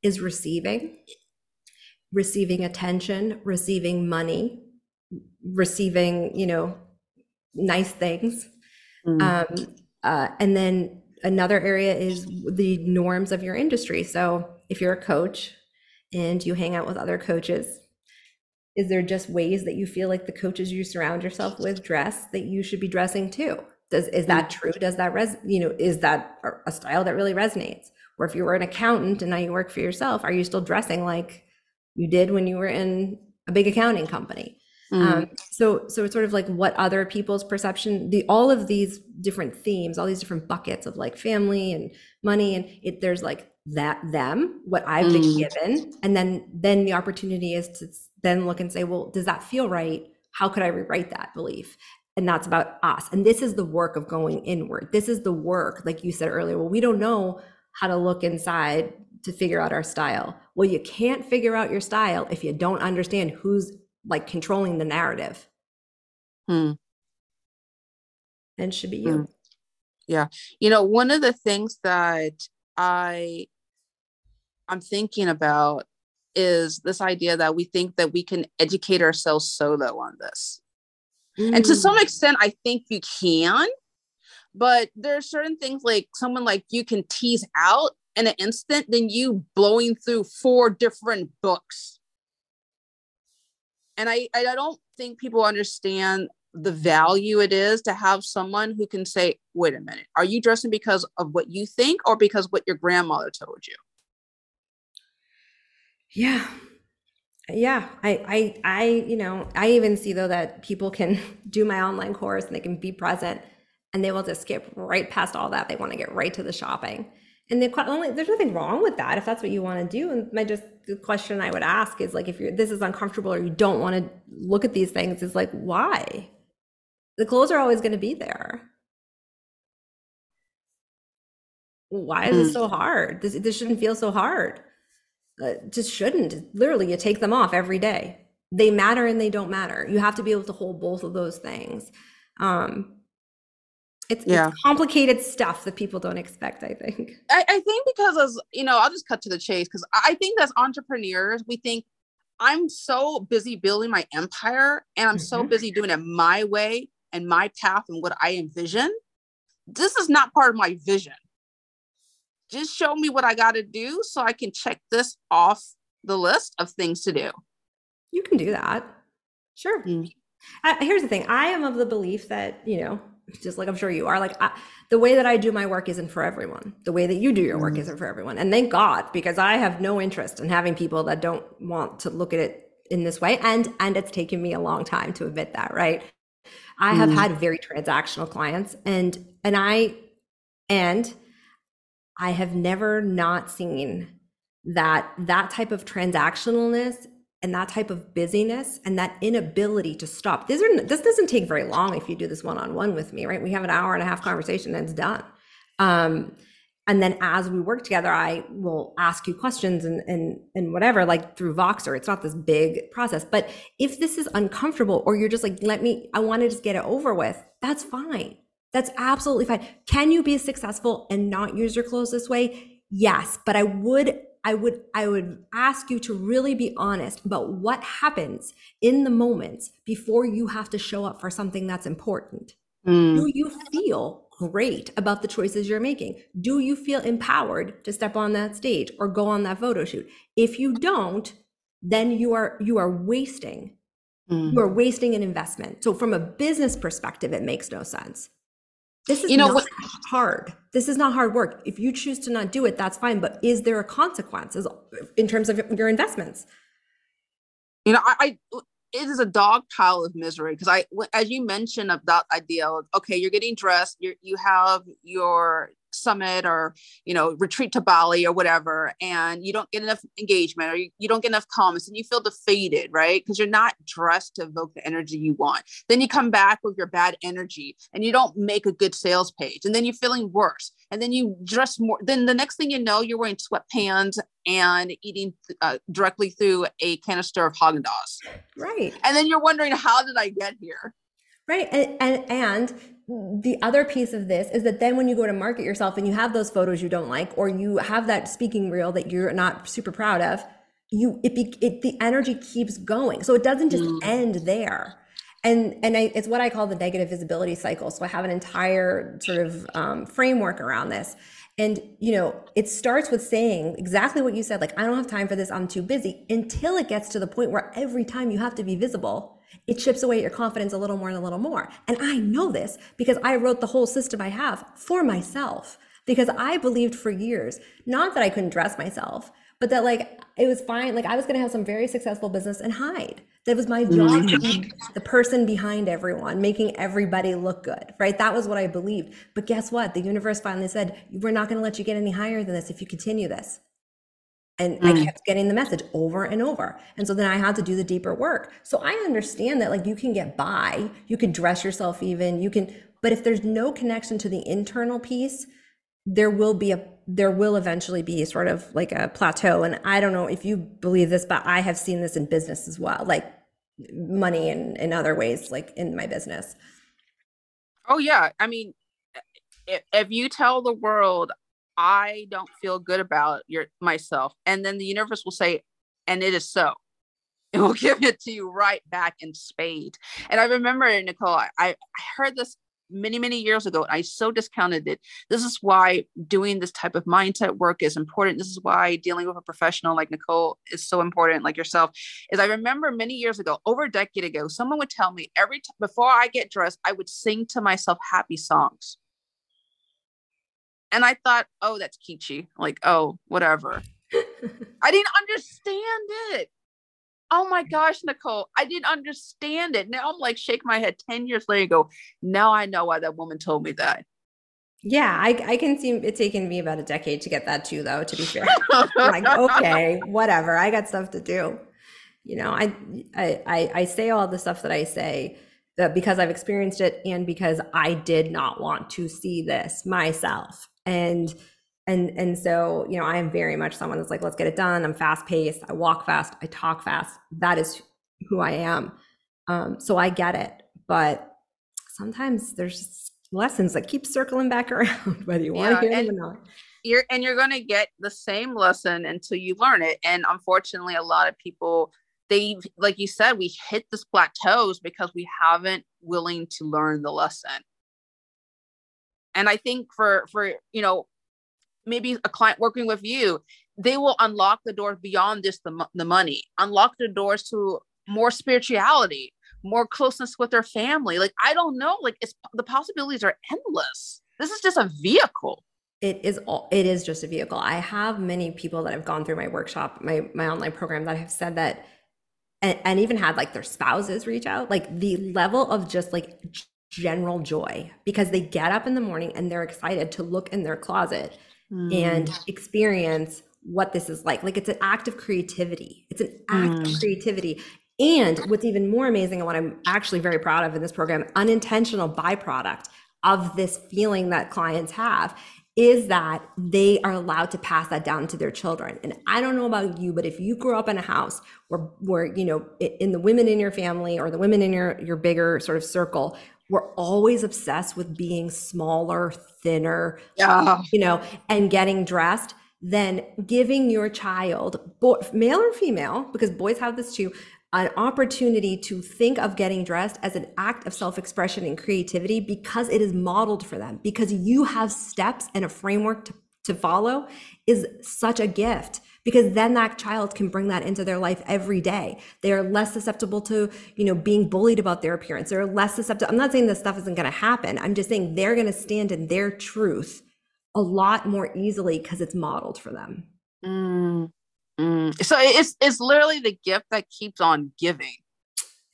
is receiving, receiving attention, receiving money, receiving, you know, nice things. Mm. Um, uh, and then another area is the norms of your industry. So if you're a coach, and you hang out with other coaches is there just ways that you feel like the coaches you surround yourself with dress that you should be dressing too does is that mm. true does that res you know is that a style that really resonates or if you were an accountant and now you work for yourself are you still dressing like you did when you were in a big accounting company mm. um, so so it's sort of like what other people's perception the all of these different themes all these different buckets of like family and money and it there's like that them what i've been mm. given. And then then the opportunity is to then look and say well does that feel right? How could i rewrite that belief? And that's about us. And this is the work of going inward. This is the work like you said earlier well we don't know how to look inside to figure out our style. Well you can't figure out your style if you don't understand who's like controlling the narrative hmm. and should be you hmm. yeah you know one of the things that i I'm thinking about is this idea that we think that we can educate ourselves solo on this. Mm. And to some mm. extent, I think you can, but there are certain things like someone like you can tease out in an instant than you blowing through four different books. And I, I don't think people understand the value it is to have someone who can say, wait a minute, are you dressing because of what you think or because what your grandmother told you? Yeah. Yeah. I, I, I, you know, I even see though that people can do my online course and they can be present and they will just skip right past all that. They want to get right to the shopping. And the only there's nothing wrong with that if that's what you want to do. And my just the question I would ask is like if you're this is uncomfortable or you don't want to look at these things, is like why? The clothes are always going to be there. Why is mm. it so hard? This this shouldn't feel so hard uh, just shouldn't. Literally, you take them off every day. They matter and they don't matter. You have to be able to hold both of those things. Um, it's, yeah. it's complicated stuff that people don't expect. I think. I, I think because as you know, I'll just cut to the chase because I think as entrepreneurs, we think I'm so busy building my empire and I'm mm-hmm. so busy doing it my way and my path and what I envision. This is not part of my vision just show me what I got to do so I can check this off the list of things to do. You can do that. Sure. Mm. Uh, here's the thing I am of the belief that, you know, just like I'm sure you are, like I, the way that I do my work isn't for everyone. The way that you do your work mm. isn't for everyone. And thank God, because I have no interest in having people that don't want to look at it in this way. And and it's taken me a long time to admit that, right? I have mm. had very transactional clients and and I and I have never not seen that that type of transactionalness and that type of busyness and that inability to stop. This, are, this doesn't take very long if you do this one on one with me, right? We have an hour and a half conversation and it's done. Um, and then as we work together, I will ask you questions and and and whatever, like through Voxer. It's not this big process. But if this is uncomfortable, or you're just like, let me, I want to just get it over with, that's fine. That's absolutely fine. Can you be successful and not use your clothes this way? Yes, but I would I would I would ask you to really be honest about what happens in the moments before you have to show up for something that's important. Mm. Do you feel great about the choices you're making? Do you feel empowered to step on that stage or go on that photo shoot? If you don't, then you are you are wasting Mm. you are wasting an investment so from a business perspective it makes no sense this is You know not what- hard. This is not hard work. If you choose to not do it that's fine but is there a consequence as- in terms of your investments? You know, I, I it is a dog pile of misery because I, as you mentioned about idea of okay, you're getting dressed, you you have your summit or you know retreat to Bali or whatever, and you don't get enough engagement or you, you don't get enough comments, and you feel defeated, right? Because you're not dressed to evoke the energy you want. Then you come back with your bad energy, and you don't make a good sales page, and then you're feeling worse, and then you dress more. Then the next thing you know, you're wearing sweatpants and eating uh, directly through a canister of Haagen Dazs right and then you're wondering how did i get here Right. And, and and the other piece of this is that then when you go to market yourself and you have those photos you don't like or you have that speaking reel that you're not super proud of, you it, be, it the energy keeps going. So it doesn't just Mm. end there. And and I, it's what I call the negative visibility cycle. So I have an entire sort of um, framework around this. And you know, it starts with saying exactly what you said, like I don't have time for this, I'm too busy, until it gets to the point where every time you have to be visible, it chips away at your confidence a little more and a little more. And I know this because I wrote the whole system I have for myself because I believed for years, not that I couldn't dress myself, but that like it was fine. Like I was going to have some very successful business and hide. That was my job to mm-hmm. be the person behind everyone, making everybody look good, right? That was what I believed. But guess what? The universe finally said, we're not going to let you get any higher than this if you continue this. And I Mm. kept getting the message over and over. And so then I had to do the deeper work. So I understand that like you can get by, you can dress yourself even, you can, but if there's no connection to the internal piece, there will be a there will eventually be sort of like a plateau. And I don't know if you believe this, but I have seen this in business as well, like money and in other ways, like in my business. oh yeah i mean if you tell the world i don't feel good about your myself. And then the universe will say and it is so. It will give it to you right back in spade. And i remember nicole i, I heard this many many years ago and i so discounted it. This is why doing this type of mindset work is important. This is why dealing with a professional like nicole is so important like yourself is i remember many years ago over a decade ago someone would tell me every time before i get dressed i would sing to myself happy songs and i thought oh that's kitschy like oh whatever i didn't understand it oh my gosh nicole i didn't understand it now i'm like shake my head 10 years later go now i know why that woman told me that Yeah, I, I can see it taking me about a decade to get that too, though, to be fair. I'm like, okay, whatever. I got stuff to do. You know, I, I, I, I say all the stuff that I say that because I've experienced it and because I did not want to see this myself. And, and, and so, you know, I am very much someone that's like, let's get it done. I'm fast paced. I walk fast. I talk fast. That is who I am. Um, so I get it. But sometimes there's lessons that keep circling back around, whether you want Yeah, to hear and- them or not. you're and you're going to get the same lesson until you learn it and unfortunately a lot of people they like you said we hit this plateaus because we haven't willing to learn the lesson and i think for for you know maybe a client working with you they will unlock the doors beyond just the, the money unlock the doors to more spirituality more closeness with their family. Like i don't know like it's the possibilities are endless. This is just a vehicle. It is all it is just a vehicle. I have many people that have gone through my workshop, my my online program that have said that and, and even had like their spouses reach out, like the level of just like general joy because they get up in the morning and they're excited to look in their closet and experience what this is like. Like it's an act of creativity. It's an act of Mm. creativity. And what's even more amazing and what I'm actually very proud of in this program, unintentional byproduct of this feeling that clients have is that they are allowed to pass that down to their children. And I don't know about you, but if you grew up in a house where where you know in the women in your family or the women in your your bigger sort of circle were always obsessed with being smaller, thinner, yeah. you know, and getting dressed, then giving your child, boy, male or female, because boys have this too, an opportunity to think of getting dressed as an act of self expression and creativity because it is modeled for them, because you have steps and a framework to, to follow is such a gift because then that child can bring that into their life every day. They are less susceptible to, you know, being bullied about their appearance. They're less susceptible. I'm not saying this stuff isn't going to happen. I'm just saying they're going to stand in their truth a lot more easily because it's modeled for them. Mm, mm. So it's it's literally the gift that keeps on giving.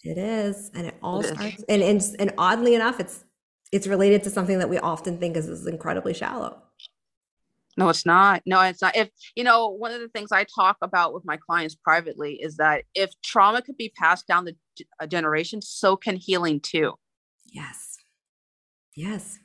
It is, and it all it starts. And, and and oddly enough, it's it's related to something that we often think is, is incredibly shallow. No, it's not. No, it's not. If you know, one of the things I talk about with my clients privately is that if trauma could be passed down the uh, generation, so can healing too. Yes. Yes.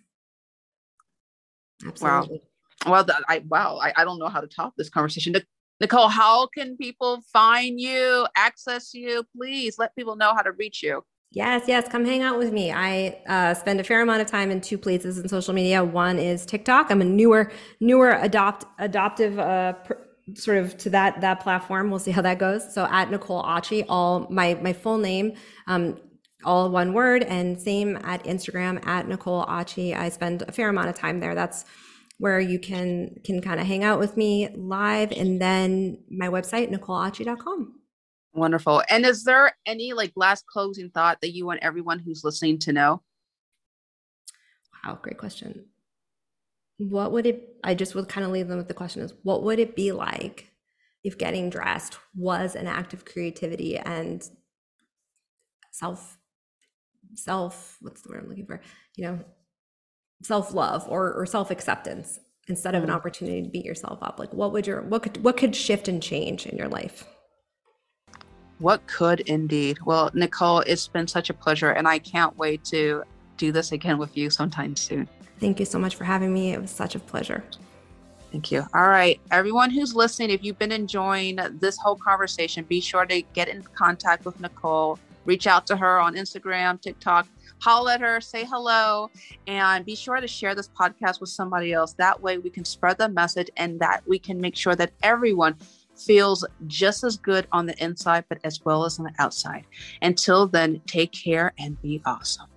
Absolutely. Wow. Well, the, I wow, I, I don't know how to top this conversation. Nicole, how can people find you, access you? Please let people know how to reach you. Yes, yes, come hang out with me. I uh, spend a fair amount of time in two places in social media. One is TikTok. I'm a newer, newer adopt adoptive uh, sort of to that that platform. We'll see how that goes. So at Nicole Otchy, all my my full name, um, all one word, and same at Instagram at Nicole Otchy. I spend a fair amount of time there. That's where you can can kind of hang out with me live, and then my website nicoleotchy.com. Wonderful. And is there any like last closing thought that you want everyone who's listening to know? Wow, great question. What would it, I just would kind of leave them with the question is what would it be like if getting dressed was an act of creativity and self, self, what's the word I'm looking for? You know, self love or, or self acceptance instead of an mm. opportunity to beat yourself up? Like what would your, what could, what could shift and change in your life? What could indeed? Well, Nicole, it's been such a pleasure, and I can't wait to do this again with you sometime soon. Thank you so much for having me. It was such a pleasure. Thank you. All right. Everyone who's listening, if you've been enjoying this whole conversation, be sure to get in contact with Nicole. Reach out to her on Instagram, TikTok, holler at her, say hello, and be sure to share this podcast with somebody else. That way we can spread the message and that we can make sure that everyone feels just as good on the inside, but as well as on the outside. Until then, take care and be awesome.